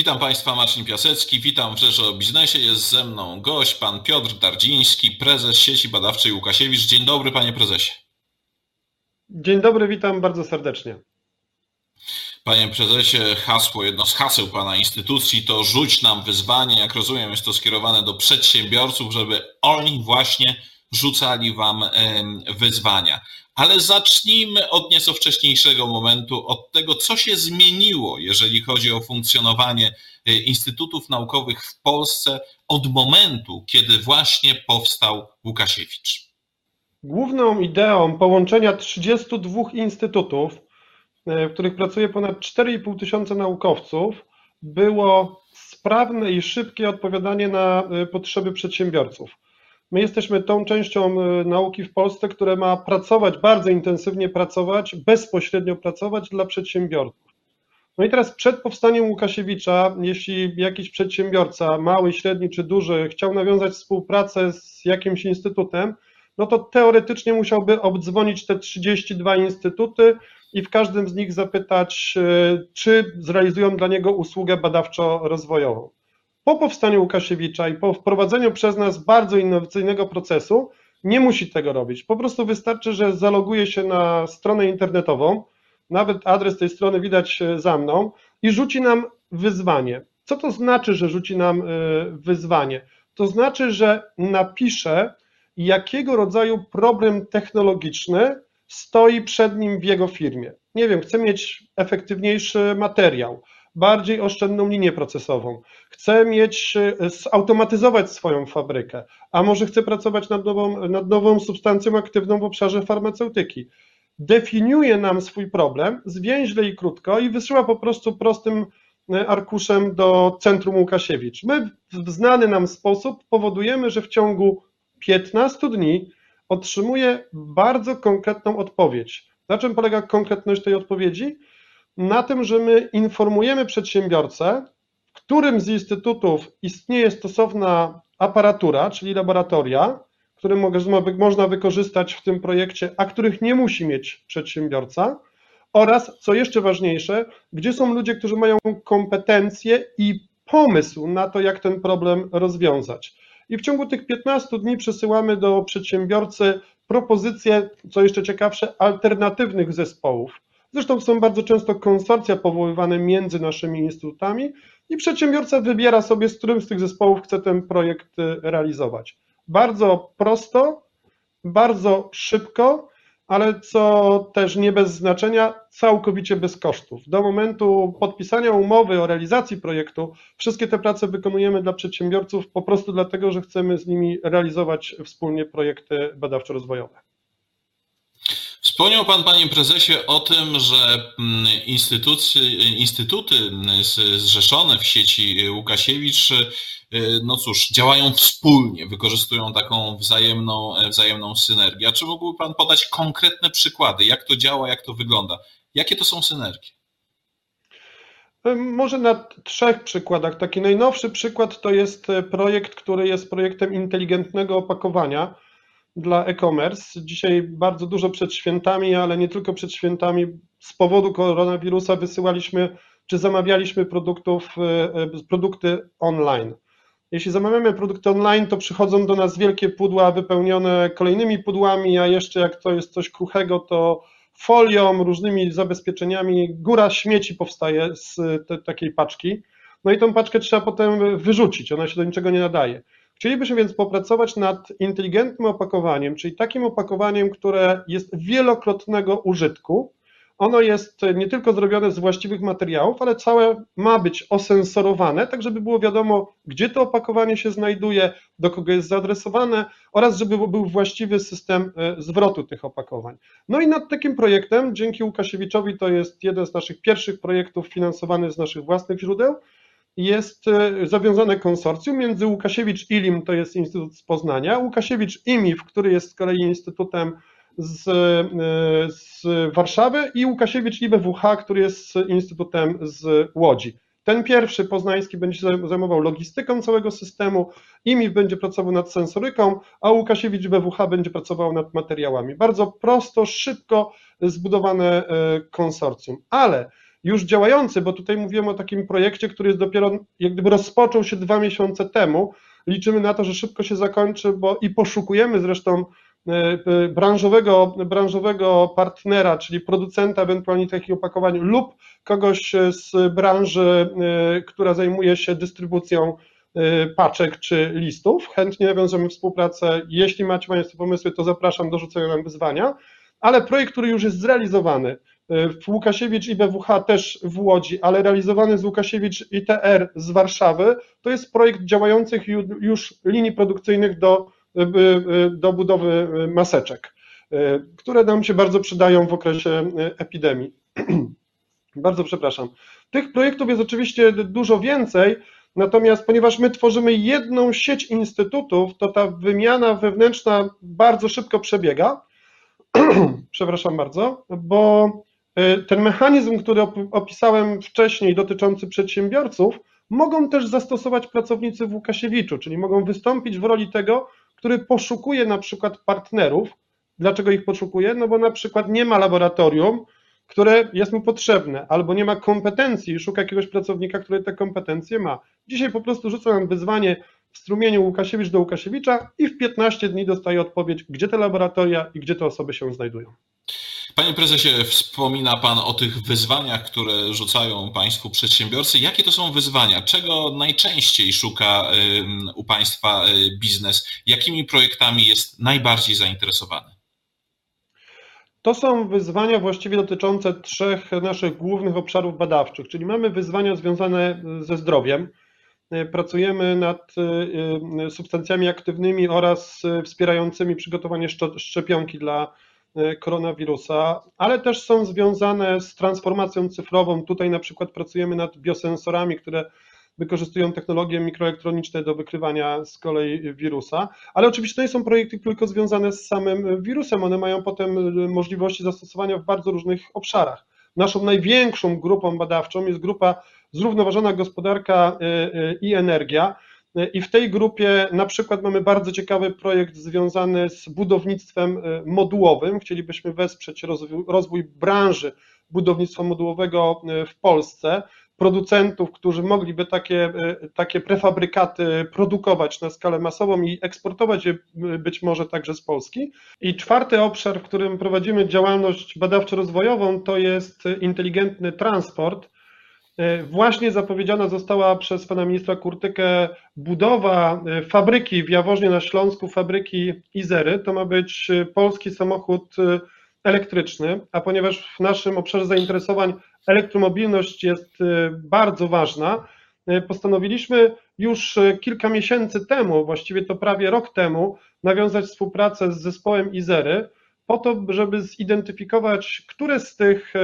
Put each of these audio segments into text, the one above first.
Witam Państwa, Marcin Piasecki, witam w Rzeczy o Biznesie. Jest ze mną gość, pan Piotr Dardziński, prezes sieci badawczej Łukasiewicz. Dzień dobry, panie prezesie. Dzień dobry, witam bardzo serdecznie. Panie prezesie, hasło, jedno z haseł pana instytucji to rzuć nam wyzwanie. Jak rozumiem, jest to skierowane do przedsiębiorców, żeby oni właśnie rzucali wam wyzwania. Ale zacznijmy od nieco wcześniejszego momentu, od tego, co się zmieniło, jeżeli chodzi o funkcjonowanie e, instytutów naukowych w Polsce od momentu, kiedy właśnie powstał Łukasiewicz. Główną ideą połączenia 32 instytutów, e, w których pracuje ponad 4,5 tysiąca naukowców, było sprawne i szybkie odpowiadanie na e, potrzeby przedsiębiorców. My jesteśmy tą częścią e, nauki w Polsce, która ma pracować, bardzo intensywnie pracować, bezpośrednio pracować dla przedsiębiorców. No i teraz przed powstaniem Łukasiewicza, jeśli jakiś przedsiębiorca, mały, średni czy duży, chciał nawiązać współpracę z jakimś instytutem, no to teoretycznie musiałby obdzwonić te 32 instytuty i w każdym z nich zapytać, e, czy zrealizują dla niego usługę badawczo-rozwojową. Po powstaniu Łukasiewicza i po wprowadzeniu przez nas bardzo innowacyjnego procesu nie musi tego robić. Po prostu wystarczy, że zaloguje się na stronę internetową, nawet adres tej strony widać e, za mną, i rzuci nam wyzwanie. Co to znaczy, że rzuci nam e, wyzwanie? To znaczy, że napisze, jakiego rodzaju problem technologiczny stoi przed nim w jego firmie. Nie wiem, chce mieć efektywniejszy materiał, bardziej oszczędną linię procesową, chce mieć, e, zautomatyzować swoją fabrykę, a może chce pracować nad nową, nad nową substancją aktywną w obszarze farmaceutyki. Definiuje nam swój problem, zwięźle i krótko i wysyła po prostu prostym e, arkuszem do Centrum Łukasiewicz. My w znany nam sposób powodujemy, że w ciągu 15 dni otrzymuje bardzo konkretną odpowiedź. Na czym polega konkretność tej odpowiedzi? Na tym, że my informujemy przedsiębiorcę, w którym z instytutów istnieje stosowna aparatura, czyli laboratoria, które można wykorzystać w tym projekcie, a których nie musi mieć przedsiębiorca, oraz, co jeszcze ważniejsze, gdzie są ludzie, którzy mają kompetencje i pomysł na to, jak ten problem rozwiązać. I w ciągu tych 15 dni przesyłamy do przedsiębiorcy propozycje, co jeszcze ciekawsze, alternatywnych zespołów Zresztą są bardzo często konsorcja powoływane między naszymi instytutami i przedsiębiorca wybiera sobie, z którym z tych zespołów chce ten projekt y, realizować. Bardzo prosto, bardzo szybko, ale co też nie bez znaczenia, całkowicie bez kosztów. Do momentu podpisania umowy o realizacji projektu, wszystkie te prace wykonujemy dla przedsiębiorców po prostu dlatego, że chcemy z nimi realizować wspólnie projekty badawczo-rozwojowe. Wspomniał Pan, Panie Prezesie, o tym, że mm, instytuty zrzeszone w sieci Łukasiewicz, y, no cóż, działają wspólnie, wykorzystują taką wzajemną, wzajemną synergię. A czy mógłby Pan podać konkretne przykłady, jak to działa, jak to wygląda? Jakie to są synergie? Może na trzech przykładach. Taki najnowszy przykład to jest projekt, który jest projektem inteligentnego opakowania dla e-commerce. Dzisiaj bardzo dużo przed świętami, ale nie tylko przed świętami. Z powodu koronawirusa wysyłaliśmy czy zamawialiśmy produktów, e, e, produkty online. Jeśli zamawiamy produkty online, to przychodzą do nas wielkie pudła wypełnione kolejnymi pudłami, a jeszcze jak to jest coś kruchego, to folią, różnymi zabezpieczeniami, góra śmieci powstaje z te, takiej paczki. No i tą paczkę trzeba potem wyrzucić, ona się do niczego nie nadaje. Chcielibyśmy więc popracować nad inteligentnym opakowaniem, czyli takim opakowaniem, które jest wielokrotnego użytku. Ono jest nie tylko zrobione z właściwych materiałów, ale całe ma być osensorowane, tak żeby było wiadomo, gdzie to opakowanie się znajduje, do kogo jest zaadresowane oraz żeby był właściwy system e, zwrotu tych opakowań. No i nad takim projektem, dzięki Łukasiewiczowi, to jest jeden z naszych pierwszych projektów finansowany z naszych własnych źródeł, jest e, zawiązane konsorcjum między Łukasiewicz Ilim, to jest Instytut z Poznania, Łukasiewicz IMIF, który jest z kolei Instytutem z, e, z Warszawy i Łukasiewicz IBWH, który jest Instytutem z Łodzi. Ten pierwszy poznański będzie się zajmował logistyką całego systemu, IMIF będzie pracował nad sensoryką, a Łukasiewicz BWH będzie pracował nad materiałami. Bardzo prosto, szybko zbudowane e, konsorcjum. Ale już działający, bo tutaj mówimy o takim projekcie, który jest dopiero, jak gdyby rozpoczął się dwa miesiące temu. Liczymy na to, że szybko się zakończy, bo i poszukujemy zresztą e, e, branżowego, branżowego partnera, czyli producenta ewentualnie takich opakowań lub kogoś z branży, która zajmuje się dystrybucją paczek czy listów. Chętnie nawiążemy współpracę. Jeśli macie Państwo pomysły, to zapraszam do rzucenia nam wyzwania. Ale projekt, który już jest zrealizowany, w Łukasiewicz i BWH też w Łodzi, ale realizowany z Łukasiewicz ITR z Warszawy, to jest projekt działających już linii produkcyjnych do, do budowy maseczek, które nam się bardzo przydają w okresie epidemii. bardzo przepraszam. Tych projektów jest oczywiście dużo więcej, natomiast ponieważ my tworzymy jedną sieć instytutów, to ta wymiana wewnętrzna bardzo szybko przebiega. przepraszam bardzo, bo E, ten mechanizm, który opisałem wcześniej, dotyczący przedsiębiorców, mogą też zastosować pracownicy w Łukasiewiczu, czyli mogą wystąpić w roli tego, który poszukuje na przykład partnerów. Dlaczego ich poszukuje? No bo na przykład nie ma laboratorium, które jest mu potrzebne, albo nie ma kompetencji i szuka jakiegoś pracownika, który te kompetencje ma. Dzisiaj po prostu rzucam nam wyzwanie w strumieniu Łukasiewicz do Łukasiewicza i w 15 dni dostaje odpowiedź, gdzie te laboratoria i gdzie te osoby się znajdują. Panie prezesie, wspomina Pan o tych wyzwaniach, które rzucają Państwu przedsiębiorcy. Jakie to są wyzwania? Czego najczęściej szuka u Państwa y, biznes? Jakimi projektami jest najbardziej zainteresowany? To są wyzwania właściwie dotyczące trzech naszych głównych obszarów badawczych, czyli mamy wyzwania związane ze zdrowiem. Pracujemy nad y, y, substancjami aktywnymi oraz wspierającymi przygotowanie szczepionki dla koronawirusa, ale też są związane z transformacją cyfrową. Tutaj na przykład pracujemy nad biosensorami, które wykorzystują technologie mikroelektroniczne do wykrywania z kolei wirusa, ale oczywiście to nie są projekty tylko związane z samym wirusem, one mają potem możliwości zastosowania w bardzo różnych obszarach. Naszą największą grupą badawczą jest grupa Zrównoważona Gospodarka e, i Energia, i w tej grupie na przykład mamy bardzo ciekawy projekt związany z budownictwem e, modułowym. Chcielibyśmy wesprzeć rozwój, branży budownictwa modułowego e, w Polsce, producentów, którzy mogliby takie, takie prefabrykaty produkować na skalę masową i eksportować je być może także z Polski. I czwarty obszar, w którym prowadzimy działalność badawczo-rozwojową, to jest inteligentny transport właśnie zapowiedziana została przez pana ministra Kurtykę budowa e, fabryki w Jaworznie na Śląsku, fabryki Izery. To ma być e, polski samochód elektryczny, a ponieważ w naszym obszarze zainteresowań elektromobilność jest bardzo ważna, postanowiliśmy już kilka miesięcy temu, właściwie to prawie rok temu, nawiązać współpracę z zespołem Izery po to, żeby zidentyfikować, które z tych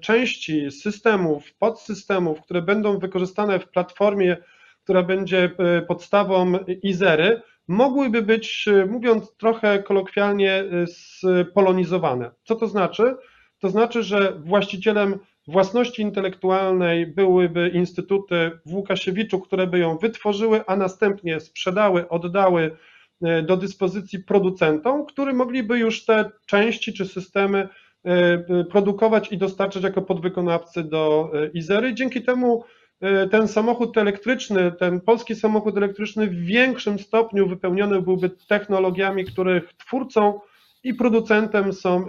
części systemów, podsystemów, które będą wykorzystane w platformie, która będzie e, podstawą Izery, mogłyby być, e, mówiąc trochę kolokwialnie, e, spolonizowane. Co to znaczy? To znaczy, że właścicielem własności intelektualnej byłyby instytuty w Łukasiewiczu, które by ją wytworzyły, a następnie sprzedały, oddały E, do dyspozycji producentom, którzy mogliby już te części czy systemy e, e, produkować i dostarczać jako podwykonawcy do Izery. Dzięki temu ten samochód elektryczny, ten polski samochód elektryczny w większym stopniu wypełniony byłby technologiami, których twórcą i producentem są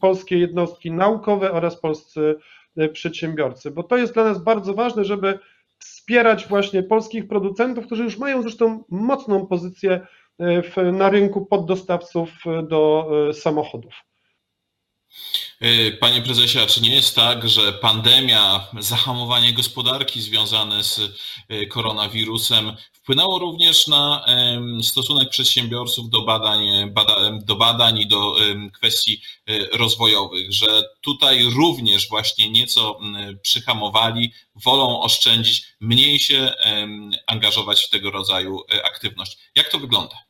polskie jednostki naukowe oraz polscy przedsiębiorcy, bo to jest dla nas bardzo ważne, żeby wspierać właśnie polskich producentów, którzy już mają zresztą mocną pozycję w, na rynku poddostawców do e, samochodów. E, panie prezesie, a czy nie jest tak, że pandemia, zahamowanie gospodarki związane z e, koronawirusem wpłynęło również na stosunek przedsiębiorców do badań, do badań i do kwestii rozwojowych, że tutaj również właśnie nieco przyhamowali, wolą oszczędzić, mniej się angażować w tego rodzaju aktywność. Jak to wygląda?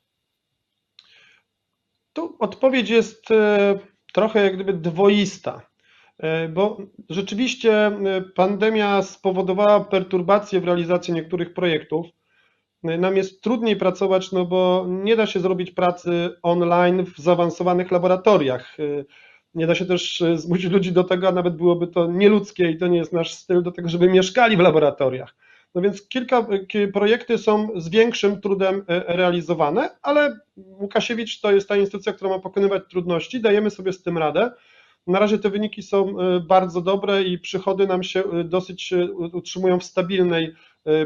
Tu odpowiedź jest e, trochę jak gdyby dwoista, e, bo rzeczywiście e, pandemia spowodowała perturbacje w realizacji niektórych projektów. Nam jest trudniej pracować, no bo nie da się zrobić pracy online w zaawansowanych laboratoriach. Nie da się też zmusić ludzi do tego, a nawet byłoby to nieludzkie i to nie jest nasz styl do tego, żeby mieszkali w laboratoriach. No więc kilka projekty są z większym trudem realizowane, ale Łukasiewicz to jest ta instytucja, która ma pokonywać trudności, dajemy sobie z tym radę. Na razie te wyniki są bardzo dobre i przychody nam się dosyć utrzymują w stabilnej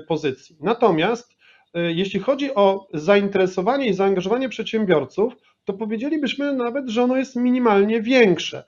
pozycji. Natomiast jeśli chodzi o zainteresowanie i zaangażowanie przedsiębiorców, to powiedzielibyśmy nawet, że ono jest minimalnie większe.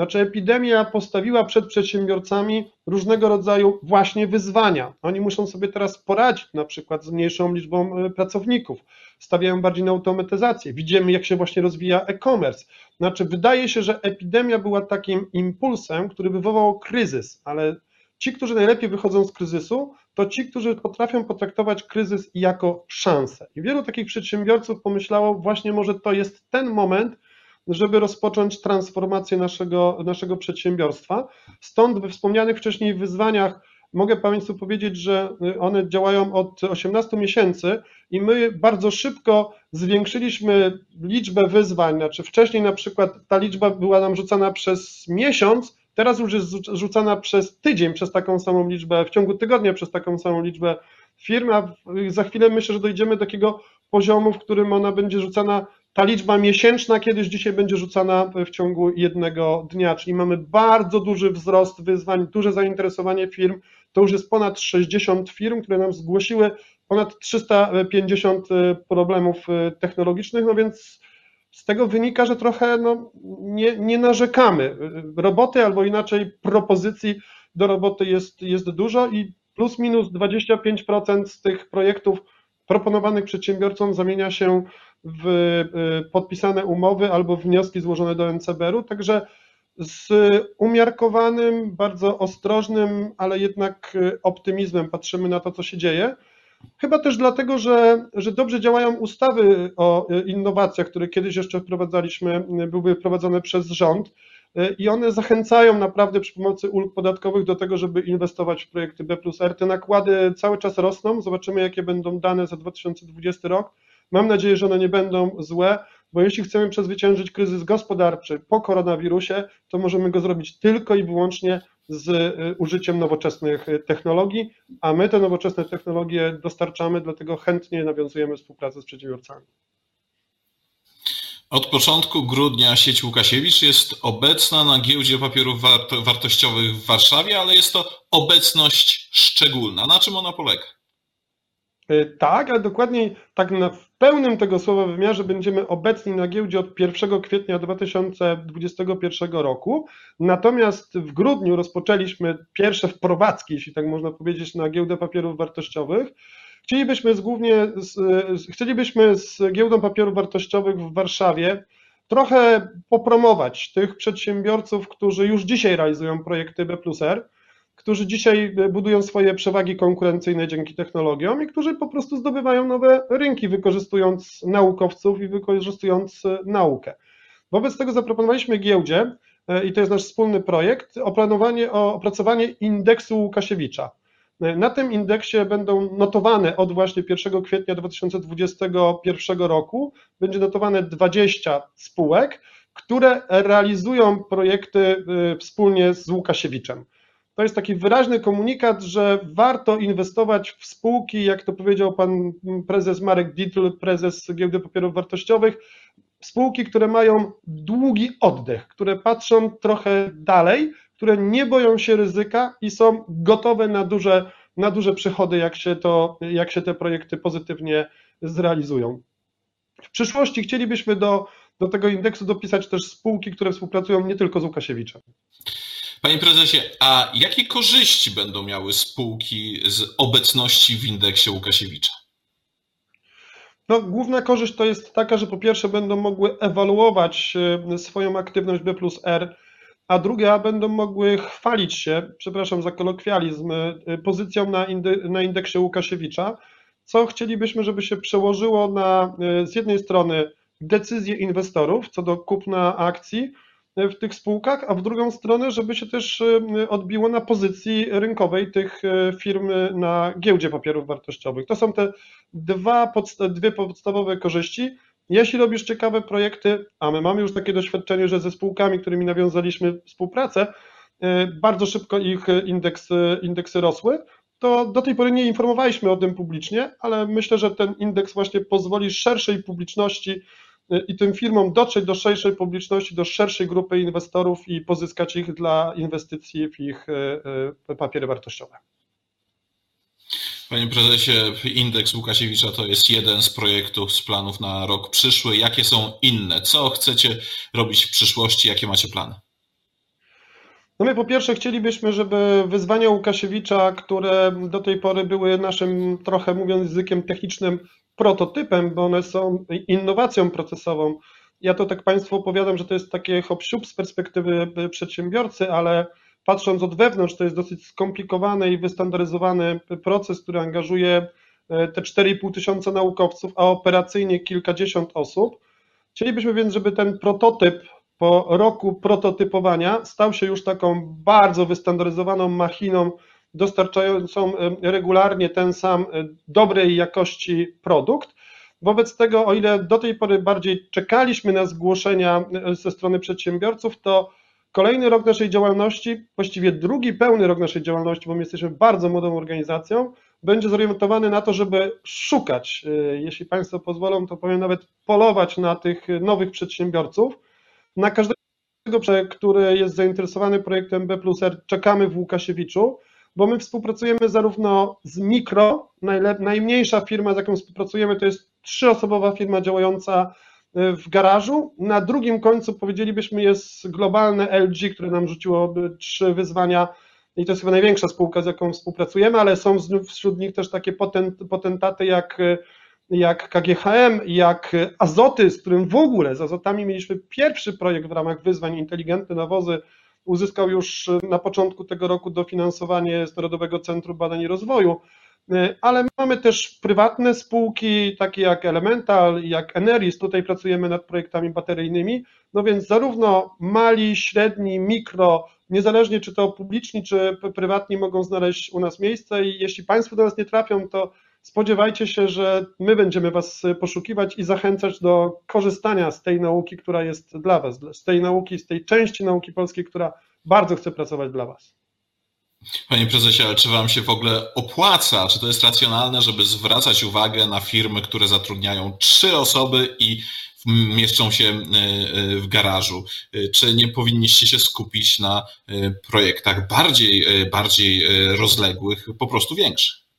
Znaczy, epidemia postawiła przed przedsiębiorcami różnego rodzaju właśnie wyzwania. Oni muszą sobie teraz poradzić, na przykład z mniejszą liczbą e, pracowników, stawiają bardziej na automatyzację. Widzimy, jak się właśnie rozwija e-commerce. Znaczy, wydaje się, że epidemia była takim impulsem, który wywołał kryzys, ale ci, którzy najlepiej wychodzą z kryzysu, to ci, którzy potrafią potraktować kryzys jako szansę. I wielu takich przedsiębiorców pomyślało, właśnie może to jest ten moment, żeby rozpocząć transformację naszego, naszego przedsiębiorstwa. Stąd we wspomnianych wcześniej wyzwaniach mogę Państwu powiedzieć, że one działają od 18 miesięcy i my bardzo szybko zwiększyliśmy liczbę wyzwań. Znaczy wcześniej na przykład ta liczba była nam rzucana przez miesiąc, Teraz już jest rzucana przez tydzień przez taką samą liczbę, w ciągu tygodnia przez taką samą liczbę firm, a za chwilę myślę, że dojdziemy do takiego poziomu, w którym ona będzie rzucana, ta liczba miesięczna kiedyś dzisiaj będzie rzucana w ciągu jednego dnia, czyli mamy bardzo duży wzrost wyzwań, duże zainteresowanie firm, to już jest ponad 60 firm, które nam zgłosiły ponad 350 problemów technologicznych, no więc z tego wynika, że trochę no, nie, nie narzekamy. Roboty albo inaczej propozycji do roboty jest, jest dużo i plus minus 25% z tych projektów proponowanych przedsiębiorcom zamienia się w y, podpisane umowy albo wnioski złożone do NCBR-u, także z umiarkowanym, bardzo ostrożnym, ale jednak optymizmem patrzymy na to, co się dzieje. Chyba też dlatego, że, że dobrze działają ustawy o innowacjach, które kiedyś jeszcze wprowadzaliśmy, były wprowadzone przez rząd i one zachęcają naprawdę przy pomocy ulg podatkowych do tego, żeby inwestować w projekty B plus R. Te nakłady cały czas rosną, zobaczymy jakie będą dane za 2020 rok. Mam nadzieję, że one nie będą złe, bo jeśli chcemy przezwyciężyć kryzys gospodarczy po koronawirusie, to możemy go zrobić tylko i wyłącznie z y, użyciem nowoczesnych y, technologii, a my te nowoczesne technologie dostarczamy, dlatego chętnie nawiązujemy współpracę z przedsiębiorcami. Od początku grudnia sieć Łukasiewicz jest obecna na giełdzie papierów wartościowych w Warszawie, ale jest to obecność szczególna. Na czym ona polega? Y, tak, ale dokładniej tak na, w pełnym tego słowa wymiarze będziemy obecni na giełdzie od 1 kwietnia 2021 roku. Natomiast w grudniu rozpoczęliśmy pierwsze wprowadzki, jeśli tak można powiedzieć, na giełdę papierów wartościowych. Chcielibyśmy z, głównie z, chcielibyśmy z giełdą papierów wartościowych w Warszawie trochę popromować tych przedsiębiorców, którzy już dzisiaj realizują projekty B plus R którzy dzisiaj e, budują swoje przewagi konkurencyjne dzięki technologiom i którzy po prostu zdobywają nowe rynki, wykorzystując naukowców i wykorzystując e, naukę. Wobec tego zaproponowaliśmy giełdzie, e, i to jest nasz wspólny projekt, opracowanie indeksu Łukasiewicza. Na tym indeksie będą notowane od właśnie 1 kwietnia 2021 roku, będzie notowane 20 spółek, które realizują projekty wspólnie z Łukasiewiczem to jest taki wyraźny komunikat, że warto inwestować w spółki, jak to powiedział pan prezes Marek Dietl, prezes Giełdy Papierów Wartościowych, spółki, które mają długi oddech, które patrzą trochę dalej, które nie boją się ryzyka i są gotowe na duże, na duże przychody, jak się, to, jak się te projekty pozytywnie zrealizują. W przyszłości chcielibyśmy do, do tego indeksu dopisać też spółki, które współpracują nie tylko z Łukasiewiczem. Panie prezesie, a jakie korzyści będą miały spółki z obecności w indeksie Łukasiewicza? No, główna korzyść to jest taka, że po pierwsze będą mogły ewaluować e, swoją aktywność B plus R, a druga będą mogły chwalić się, przepraszam za kolokwializm, e, pozycją na, indy, na indeksie Łukasiewicza, co chcielibyśmy, żeby się przełożyło na e, z jednej strony decyzje inwestorów co do kupna akcji, w tych spółkach, a w drugą stronę, żeby się też e, odbiło na pozycji rynkowej tych e, firm na giełdzie papierów wartościowych. To są te dwa, dwie podstawowe korzyści. Jeśli robisz ciekawe projekty, a my mamy już takie doświadczenie, że ze spółkami, którymi nawiązaliśmy współpracę, bardzo szybko ich indeksy, indeksy rosły, to do tej pory nie informowaliśmy o tym publicznie, ale myślę, że ten indeks właśnie pozwoli szerszej publiczności i tym firmom dotrzeć do szerszej publiczności, do szerszej grupy inwestorów i pozyskać ich dla inwestycji w ich e, e, papiery wartościowe. Panie prezesie, indeks Łukasiewicza to jest jeden z projektów, z planów na rok przyszły. Jakie są inne? Co chcecie robić w przyszłości? Jakie macie plany? No my po pierwsze chcielibyśmy, żeby wyzwania Łukasiewicza, które do tej pory były naszym, trochę mówiąc językiem technicznym, prototypem, bo one są innowacją procesową. Ja to tak Państwu opowiadam, że to jest takie hop z perspektywy przedsiębiorcy, ale patrząc od wewnątrz, to jest dosyć skomplikowany i wystandaryzowany proces, który angażuje e, te 4,5 tysiąca naukowców, a operacyjnie kilkadziesiąt osób. Chcielibyśmy więc, żeby ten prototyp po roku prototypowania stał się już taką bardzo wystandaryzowaną machiną, dostarczającą regularnie ten sam e, dobrej jakości produkt. Wobec tego, o ile do tej pory bardziej czekaliśmy na zgłoszenia e, ze strony przedsiębiorców, to kolejny rok naszej działalności, właściwie drugi pełny rok naszej działalności, bo my jesteśmy bardzo młodą organizacją, będzie zorientowany na to, żeby szukać, e, jeśli Państwo pozwolą, to powiem nawet polować na tych nowych przedsiębiorców. Na każdego, który jest zainteresowany projektem B czekamy w Łukasiewiczu bo my współpracujemy zarówno z mikro, najmniejsza firma, z jaką współpracujemy, to jest trzyosobowa firma działająca e, w garażu. Na drugim końcu powiedzielibyśmy jest globalne LG, które nam rzuciło trzy wyzwania i to jest chyba największa spółka, z jaką współpracujemy, ale są wśród nich też takie potentaty jak, jak KGHM, jak Azoty, z którym w ogóle, z Azotami mieliśmy pierwszy projekt w ramach wyzwań inteligentne nawozy uzyskał już na początku tego roku dofinansowanie z Narodowego Centrum Badań i Rozwoju, ale mamy też prywatne spółki, takie jak Elemental, jak Eneris, tutaj pracujemy nad projektami bateryjnymi, no więc zarówno mali, średni, mikro, niezależnie czy to publiczni, czy prywatni mogą znaleźć u nas miejsce i jeśli Państwo do nas nie trafią, to spodziewajcie się, że my będziemy Was poszukiwać i zachęcać do korzystania z tej nauki, która jest dla Was, z tej nauki, z tej części nauki polskiej, która bardzo chce pracować dla Was. Panie prezesie, ale czy Wam się w ogóle opłaca, czy to jest racjonalne, żeby zwracać uwagę na firmy, które zatrudniają trzy osoby i mieszczą się e, e, w garażu? Czy nie powinniście się skupić na projektach bardziej, bardziej rozległych, po prostu większych?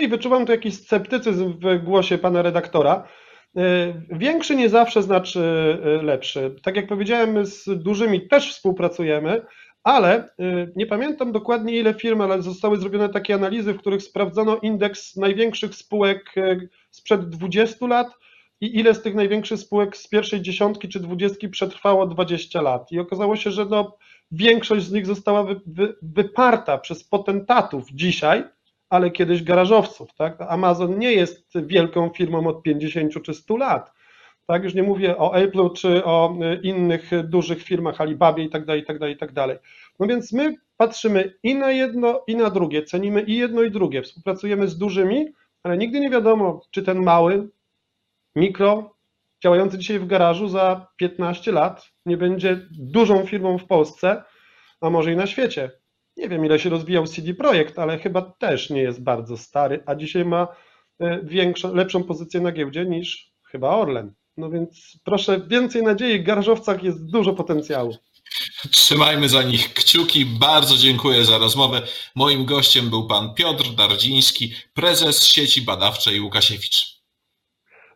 I wyczuwam tu jakiś sceptycyzm w głosie pana redaktora. E, większy nie zawsze znaczy e, lepszy. Tak jak powiedziałem, z dużymi też współpracujemy, ale e, nie pamiętam dokładnie ile firm, ale zostały zrobione takie analizy, w których sprawdzono indeks największych spółek sprzed 20 lat i ile z tych największych spółek z pierwszej dziesiątki czy dwudziestki przetrwało 20 lat. I okazało się, że no, większość z nich została wy, wy, wyparta przez potentatów dzisiaj, ale kiedyś garażowców. Tak? Amazon nie jest wielką firmą od 50 czy 100 lat. Tak, już nie mówię o Apple czy o y, innych dużych firmach, Alibabie i tak dalej, i tak dalej, i tak dalej. No więc my patrzymy i na jedno, i na drugie, cenimy i jedno, i drugie. Współpracujemy z dużymi, ale nigdy nie wiadomo, czy ten mały, mikro, działający dzisiaj w garażu za 15 lat nie będzie dużą firmą w Polsce, a może i na świecie. Nie wiem, ile się rozwijał CD Projekt, ale chyba też nie jest bardzo stary, a dzisiaj ma e, większą, lepszą pozycję na giełdzie niż chyba Orlen. No więc proszę, więcej nadziei, w garażowcach jest dużo potencjału. Trzymajmy za nich kciuki. Bardzo dziękuję za rozmowę. Moim gościem był pan Piotr Dardziński, prezes sieci badawczej Łukasiewicz.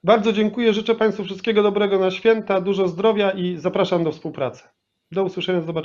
Bardzo dziękuję. Życzę Państwu wszystkiego dobrego na święta, dużo zdrowia i zapraszam do współpracy. Do usłyszenia, zobaczenia.